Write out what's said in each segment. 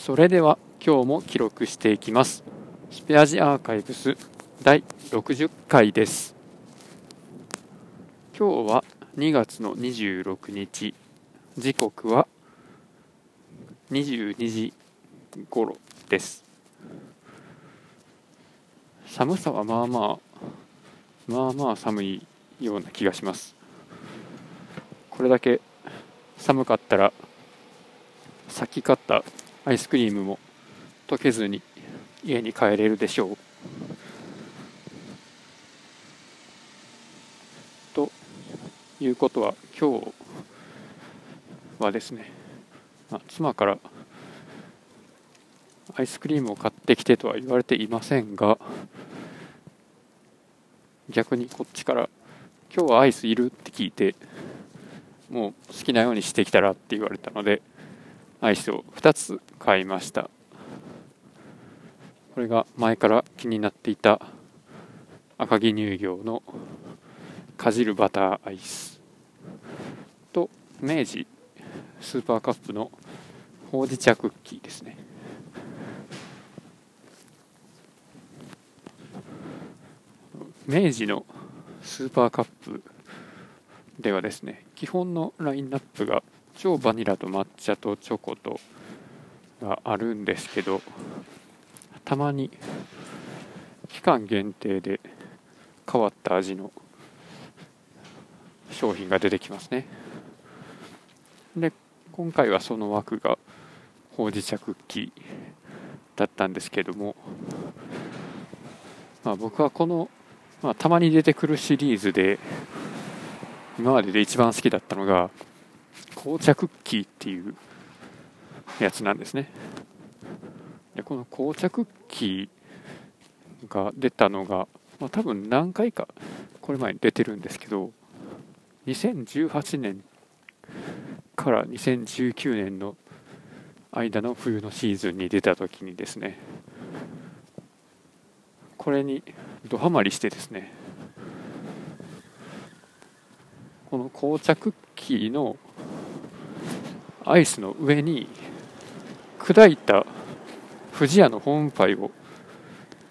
それでは今日も記録していきます。スペアジアーカイブス第60回です。今日は2月の26日。時刻は22時頃です。寒さはまあまあまあまあ寒いような気がします。これだけ寒かったら先買ったアイスクリームも溶けずに家に帰れるでしょうということは今日はですね、まあ、妻からアイスクリームを買ってきてとは言われていませんが逆にこっちから「今日はアイスいる?」って聞いてもう好きなようにしてきたらって言われたのでアイスを2つ買いました。これが前から気になっていた赤城乳業のかじるバターアイスと明治スーパーカップのほうじ茶クッキーですね。明治のスーパーカップではですね基本のラインナップが超バニラと抹茶とチョコとがあるんですけどたまに期間限定で変わった味の商品が出てきますね。で今回はその枠がほうじ茶クッキーだったんですけども、まあ、僕はこの、まあ、たまに出てくるシリーズで今までで一番好きだったのが紅茶クッキーっていうやつなんですね。でこの紅茶クッキーが出たのが、まあ、多分何回かこれ前に出てるんですけど2018年から2019年の間の冬のシーズンに出た時にですねこれにドハマりしてですねこの紅茶クッキーのアイスの上に砕いた不二家のホームパイを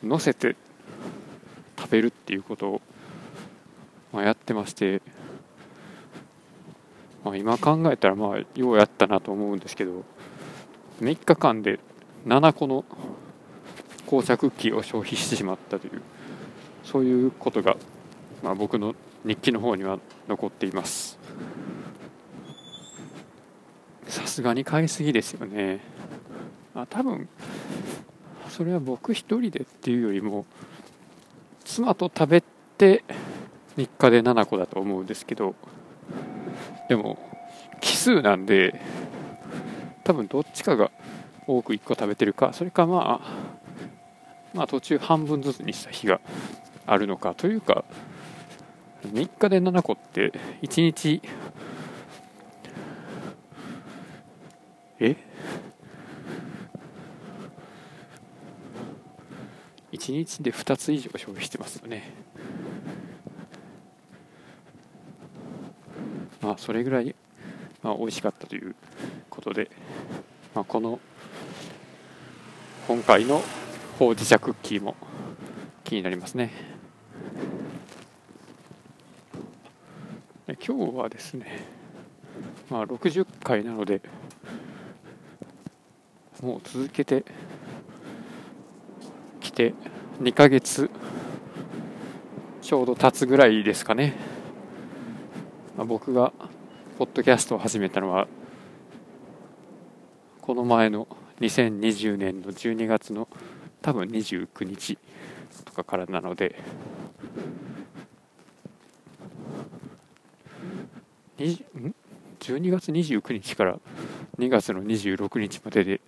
乗せて食べるっていうことを、ま、やってまして、まあ、今考えたらまあようやったなと思うんですけど3日間で7個の紅茶クッキーを消費してしまったというそういうことが、まあ、僕の日記の方には残っています。さすがに買いすぎですよね。あ多分それは僕一人でっていうよりも妻と食べて3日で7個だと思うんですけどでも奇数なんで多分どっちかが多く1個食べてるかそれかまあまあ途中半分ずつにした日があるのかというか3日で7個って1日え？1日で2つ以上消費してますよね。まあそれぐらい、まあ、美味しかったということで、まあ、この今回のほうじ茶クッキーも気になりますね。今日はですねまあ60回なのでもう続けてきて2ヶ月ちょうど経つぐらいですかね、まあ、僕がポッドキャストを始めたのはこの前の2020年の12月の多分29日とかからなので12月29日から2月の26日までで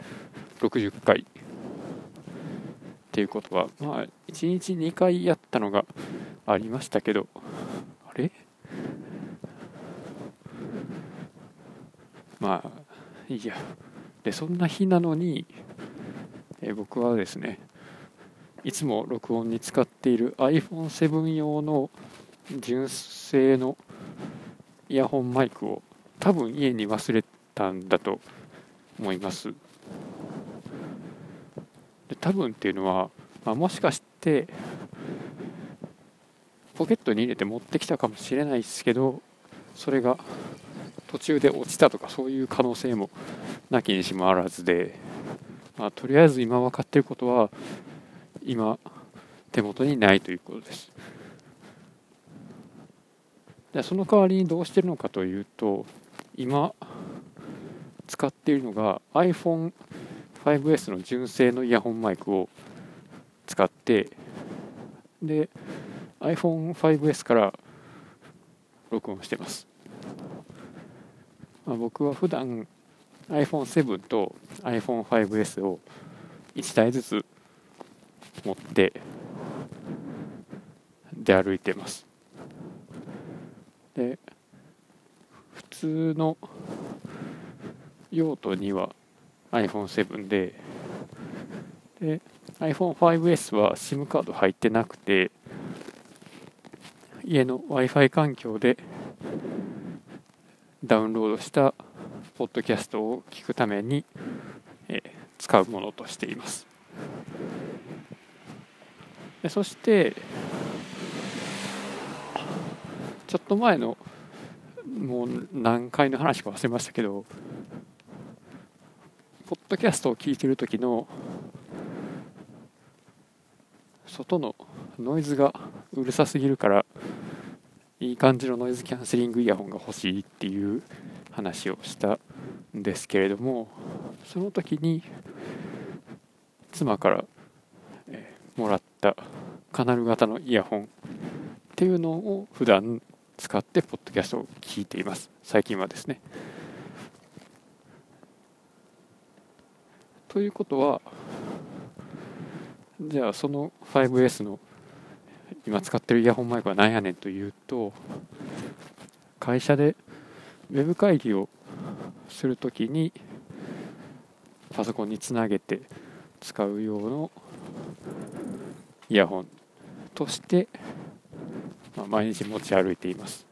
60回。っていうことはまあ1日2回やったのがありましたけどあれ？まあいいやでそんな日なのに、え僕はですねいつも録音に使っている iPhone7 用の純正のイヤホンマイクを多分家に忘れてたんだと思います。で多分っていうのは、まあ、もしかしてポケットに入れて持ってきたかもしれないですけどそれが途中で落ちたとかそういう可能性もなきにしもあらずで、まあ、とりあえず今分かってることは今手元にないということです。でその代わりにどうしてるのかというと今使っているのが iPhone5S の純正のイヤホンマイクを使ってで iPhone5S から録音してます、まあ、僕は普段 iPhone7 と iPhone5S を1台ずつ持って出歩いてます。で普通の用途には iPhone7 で。で iPhone5S は SIM カード入ってなくて家の w i f i 環境でダウンロードしたポッドキャストを聞くために、え使うものとしています。でそしてちょっと前のもう何回の話か忘れましたけどドキャストを聞いてる時の外のノイズがうるさすぎるからいい感じのノイズキャンセリングイヤホンが欲しいっていう話をしたんですけれどもその時に妻から、えもらったカナル型のイヤホンっていうのを普段使ってポッドキャストを聞いています。最近はですねということはじゃあその 5S の今使ってるイヤホンマイクは何やねんというと会社でウェブ会議をするときにパソコンにつなげて使う用のイヤホンとしてまあ、毎日持ち歩いています。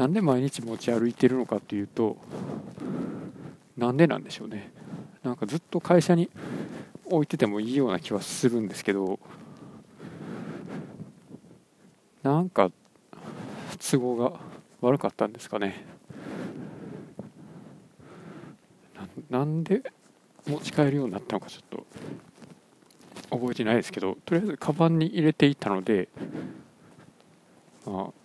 なんで毎日持ち歩いてるのかというとなんでなんでしょうね。なんかずっと会社に置いててもいいような気はするんですけどなんか都合が悪かったんですかね。なんで持ち帰るようになったのかちょっと覚えてないですけどとりあえずカバンに入れていたのでまあ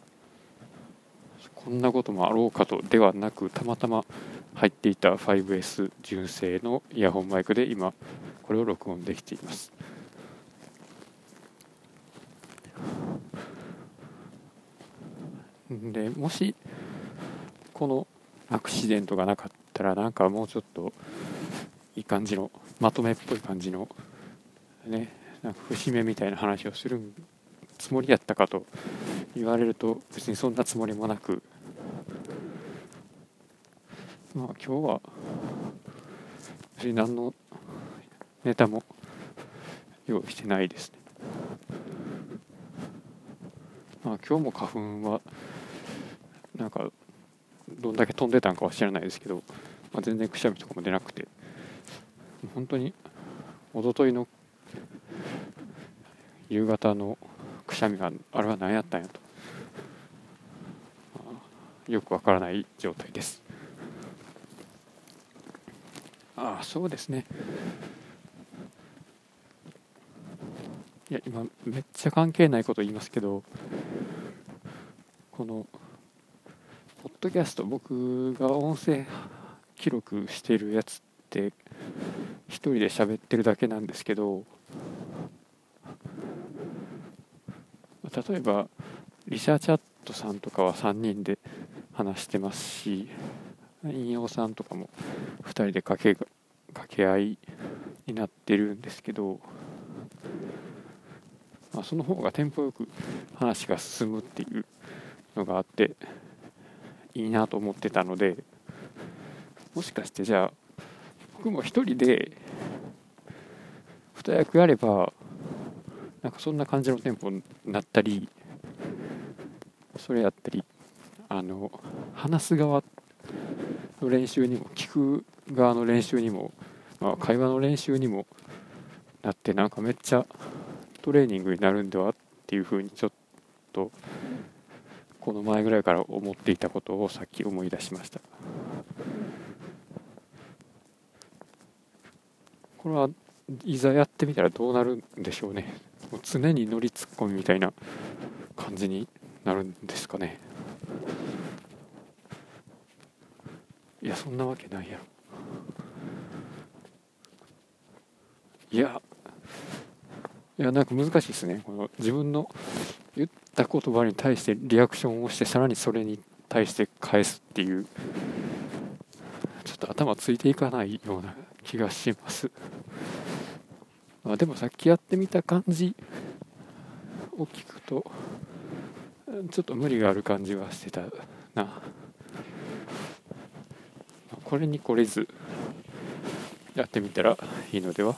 こんなこともあろうかとではなくたまたま入っていた 5S 純正のイヤホンマイクで今これを録音できています。でもしこのアクシデントがなかったらなんかもうちょっといい感じのまとめっぽい感じのねなんか節目みたいな話をするつもりやったかと言われると別にそんなつもりもなくまあ今日は何のネタも用意してないですね。まあ今日も花粉はなんかどんだけ飛んでたんかは知らないですけど、まあ、全然くしゃみとかも出なくて。本当に一昨日の夕方のくしゃみがあれは何やったんやと。よくわからない状態です。ああそうですね。いや今めっちゃ関係ないこと言いますけどこのポッドキャスト僕が音声記録してるやつって一人で喋ってるだけなんですけど例えば Researchat さんとかは3人で話してますし引用さんとかも2人で掛け掛け合いになってるんですけど、まあ、その方がテンポよく話が進むっていうのがあっていいなと思ってたのでもしかしてじゃあ僕も一人で二役やればなんかそんな感じのテンポになったりそれやったりあの話す側っての練習にも聞く側の練習にも、まあ、会話の練習にもなってなんかめっちゃトレーニングになるんではっていうふうにちょっとこの前ぐらいから思っていたことをさっき思い出しました。これはいざやってみたらどうなるんでしょうね。もう常に乗りツッコミみたいな感じになるんですかね。いやそんなわけないやろ。いやいやなんか難しいですね。この自分の言った言葉に対してリアクションをしてさらにそれに対して返すっていうちょっと頭ついていかないような気がします。まあでもさっきやってみた感じを聞くとちょっと無理がある感じはしてたな。これに懲りずやってみたらいいのでは？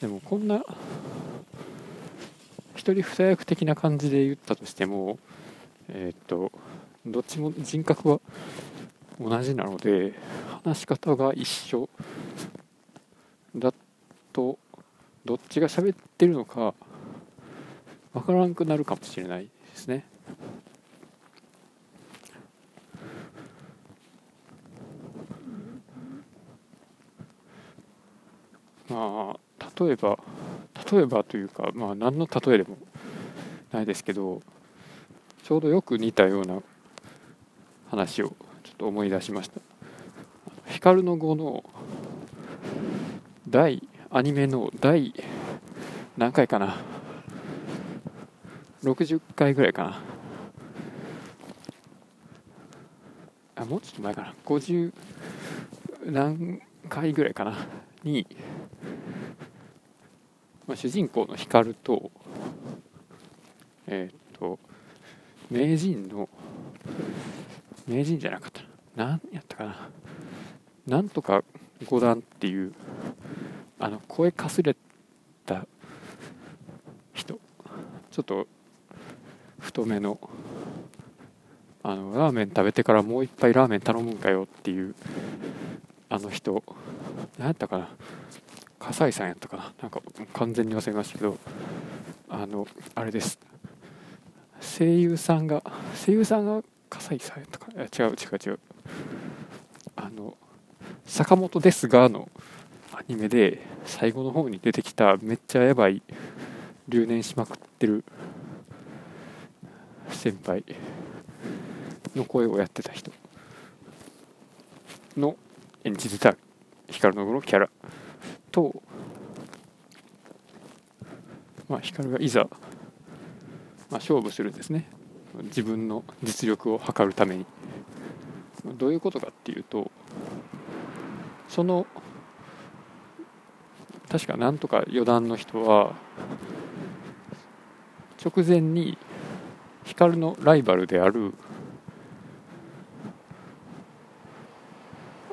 でもこんな一人二役的な感じで言ったとしてもえ、っとどっちも人格は同じなので話し方が一緒だとどっちが喋ってるのか分からんくなるかもしれないですね。まあ例えば例えばというかまあ何の例えでもないですけどちょうどよく似たような話をちょっと思い出しました。光の碁の第アニメの第何回かな？60回ぐらいかな。あもうちょっと前かな。50何回ぐらいかな？にまあ、主人公の光とえっ、と名人の名人じゃなかったな。何やったかな。なんとか五段っていうあの声かすれた人。ちょっと太めのあのラーメン食べてからもう一杯ラーメン頼むんかよっていうあの人。何やったかな。笠井さんやったかな？なんか完全に忘れましたけどあのあれです。声優さんが声優さんが笠井さんやったか違う違う違う。あの坂本ですがのアニメで最後の方に出てきためっちゃやばい留年しまくってる先輩の声をやってた人の演じてた光ののキャラ。と、まあ、光がいざ、まあ、勝負するんですね。自分の実力を測るために。どういうことかっていうとその確かなんとか四段の人は直前に光のライバルである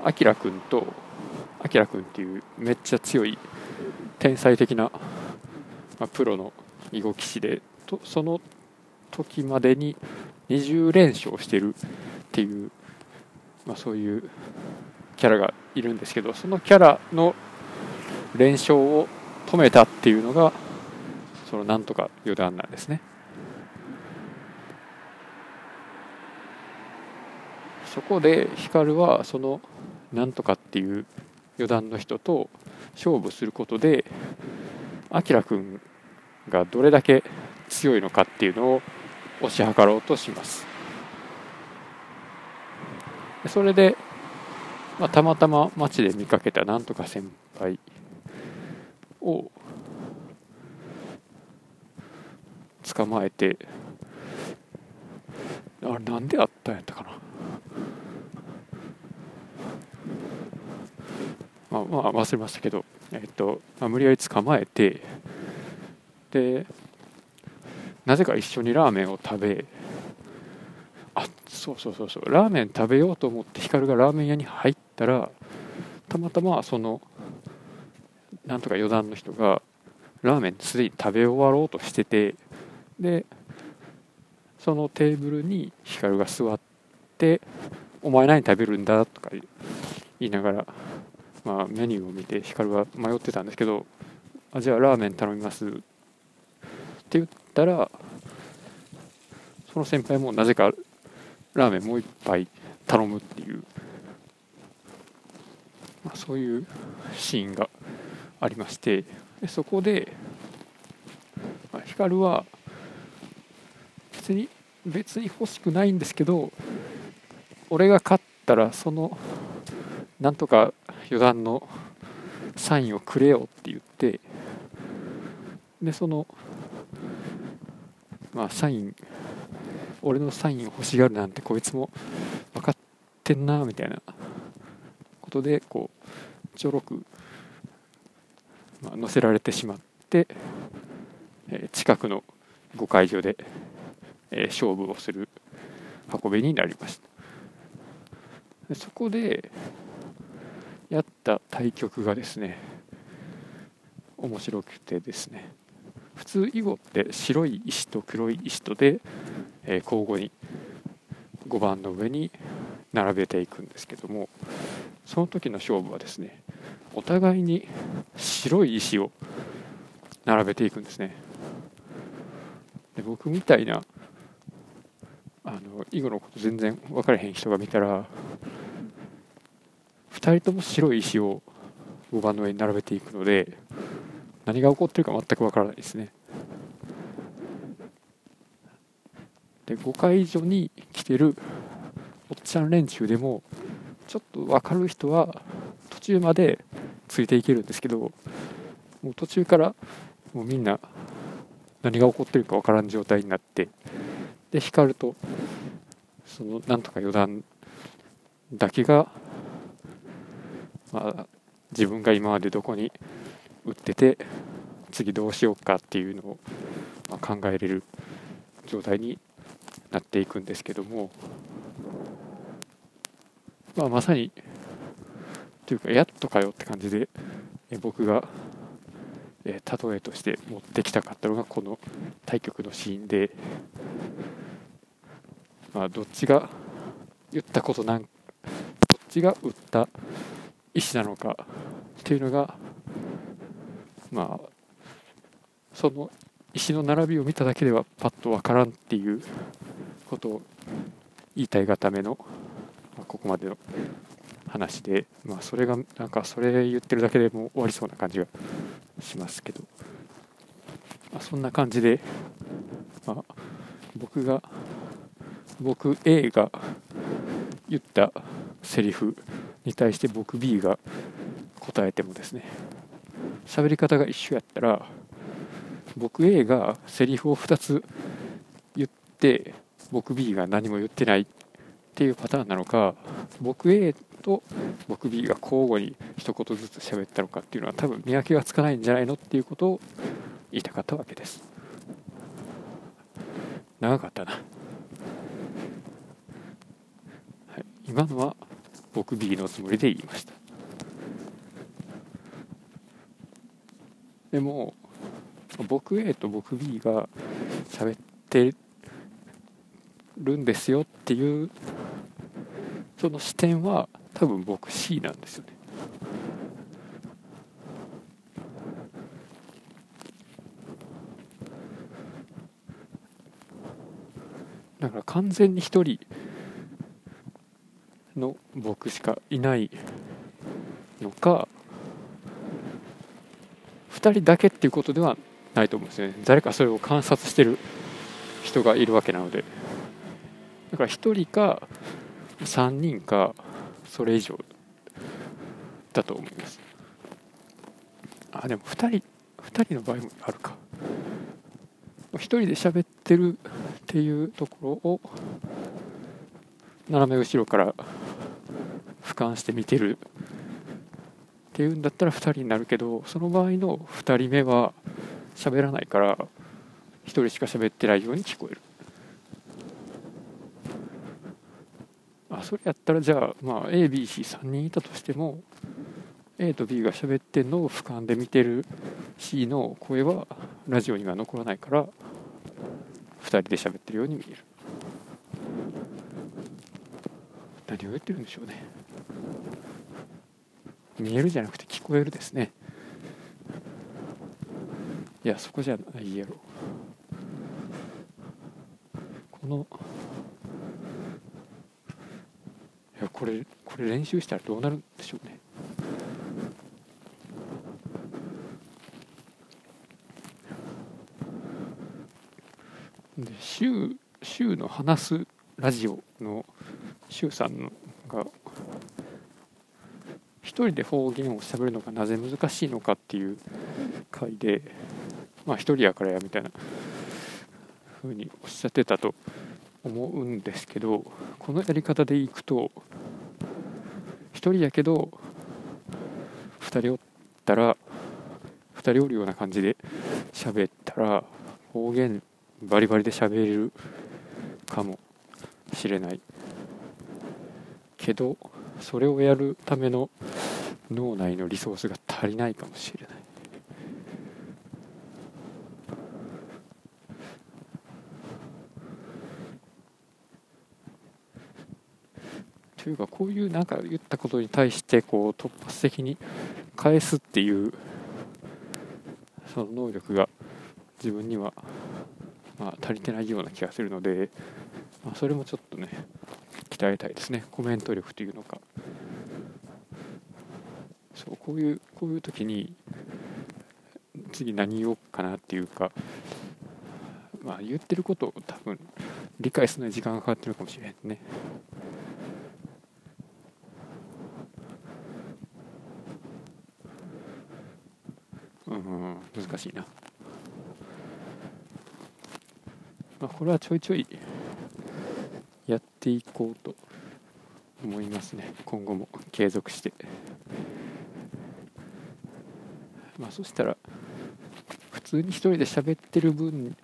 あきら君とあきら君っていうめっちゃ強い天才的な、まあ、プロの囲碁棋士でとその時までに20連勝してるっていう、まあ、そういうキャラがいるんですけどそのキャラの連勝を止めたっていうのがそのなんとか余談なんですね。そこで光はそのなんとかっていう四段の人と勝負することで明君がどれだけ強いのかっていうのを推し量ろうとします。それで、まあ、たまたま街で見かけたなんとか先輩を捕まえてあれなんであったんやったかな。まあ、まあ、忘れましたけど、えっとまあ、無理やり捕まえてでなぜか一緒にラーメンを食べあそうそうそうそうラーメン食べようと思って光がラーメン屋に入ったらたまたまそのなんとか余談の人がラーメンすでに食べ終わろうとしててでそのテーブルに光が座って「お前何食べるんだ?」とか言いながら、まあ、メニューを見て光は迷ってたんですけど「あじゃあラーメン頼みます」って言ったらその先輩もなぜかラーメンもう一杯頼むっていう、まあ、そういうシーンがありましてでそこで、まあ、光は別に別に欲しくないんですけど俺が勝ったらそのなんとか余談のサインをくれよって言ってでそのまあサイン俺のサインを欲しがるなんてこいつも分かってんなみたいな。ことでこうちょろく、まあ、乗せられてしまって、え、近くの5会場で、え、勝負をする運びになりました。そこでった対局がですね面白くてですね普通囲碁って白い石と黒い石とでえー、交互に5番の上に並べていくんですけどもその時の勝負はですねお互いに白い石を並べていくんですね。で僕みたいなあの囲碁のこと全然分からへん人が見たら2人とも白い石を5番の上に並べていくので何が起こってるか全く分からないですね。で5会所に来てるおっちゃん連中でもちょっと分かる人は途中までついていけるんですけどもう途中からもうみんな何が起こってるか分からん状態になってで光るとそのなんとか余談だけが、まあ、自分が今までどこに打ってて次どうしようかっていうのを、ま考えれる状態になっていくんですけども、まあ、まさにというかやっとかよって感じで僕がえ例えとして持ってきたかったのがこの対局のシーンで、まあ、どっちが言ったことなんどっちが打った意思なのかっていうのがまあその石の並びを見ただけではパッとわからんっていうことを言いたいがための、まあ、ここまでの話で、まあ、それがなんかそれ言ってるだけでも終わりそうな感じがしますけど、まあ、そんな感じで、まあ、僕が僕 A が言ったセリフに対して僕 B が答えてもですね喋り方が一緒やったら僕 A がセリフを2つ言って僕 B が何も言ってないっていうパターンなのか僕 A と僕 B が交互に一言ずつ喋ったのかっていうのは多分見分けがつかないんじゃないのっていうことを言いたかったわけです。長かったな、はい、今のは僕 B のつもりで言いましたでも僕 A と僕 B が喋ってるんですよっていうその視点は多分僕 C なんですよね。だから完全に1人僕しかいないのか2人だけっていうことではないと思うんですよね。誰かそれを観察してる人がいるわけなので。だから1人か3人かそれ以上だと思います。あでも2人2人の場合もあるか。1人で喋ってるっていうところを斜め後ろから観して見てる。っていうんだったら2人になるけどその場合の2人目は喋らないから1人しか喋ってないように聞こえる。あそれやったらじゃあ,、まあ ABC3 人いたとしても A と B が喋ってんのを俯瞰で見てる C の声はラジオには残らないから2人で喋ってるように見える。何を言ってるんでしょうね。見えるじゃなくて聞こえるですね。いやそこじゃないやろ。このいやこれこれ練習したらどうなるんでしょうね。で週週の話すラジオの周さんのが一人で方言をしゃべるのがなぜ難しいのかっていう回でまあ一人やからやみたいな風におっしゃってたと思うんですけどこのやり方でいくと1人やけど2人おったら2人おるような感じで喋ったら方言バリバリで喋れるかもしれないけどそれをやるための脳内のリソースが足りないかもしれない。というかこういうなんか言ったことに対してこう突発的に返すっていうその能力が自分にはまあ足りてないような気がするので、まあ、それもちょっとね鍛えたいですね。コメント力というのか。こういうこういう時に次何言おうかなっていうかまあ言ってることを多分理解するのに時間がかかってるかもしれんね。うん難しいな、まあ、これはちょいちょいやっていこうと思いますね。今後も継続してまあそしたら普通に一人で喋ってる分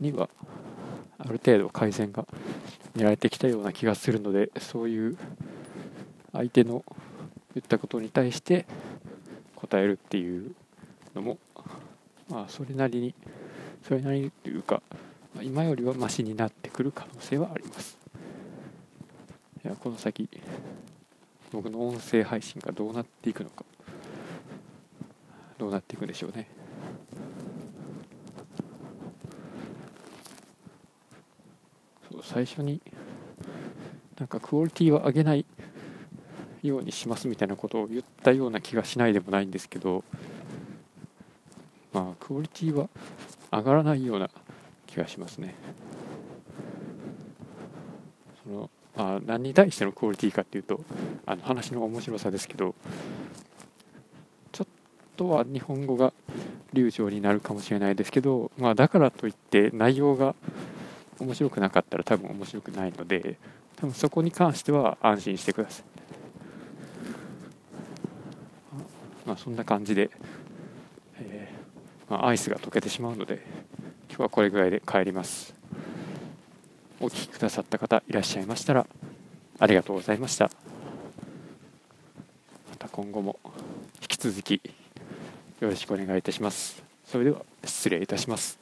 にはある程度改善が見られてきたような気がするのでそういう相手の言ったことに対して答えるっていうのもまあそれなりにそれなりにというか今よりはマシになってくる可能性はあります。いやこの先僕の音声配信がどうなっていくのか。どうなっていくんでしょうね。そう最初になんかクオリティは上げないようにしますみたいなことを言ったような気がしないでもないんですけどまあクオリティは上がらないような気がしますね。そのまあ何に対してのクオリティかっていうとあの話の面白さですけどとは日本語が流暢になるかもしれないですけど、まあ、だからといって内容が面白くなかったら多分面白くないので多分そこに関しては安心してください。まあそんな感じで、えー、まあ、アイスが溶けてしまうので今日はこれぐらいで帰ります。お聴きくださった方いらっしゃいましたらありがとうございました。また今後も引き続きよろしくお願いいたします。それでは失礼いたします。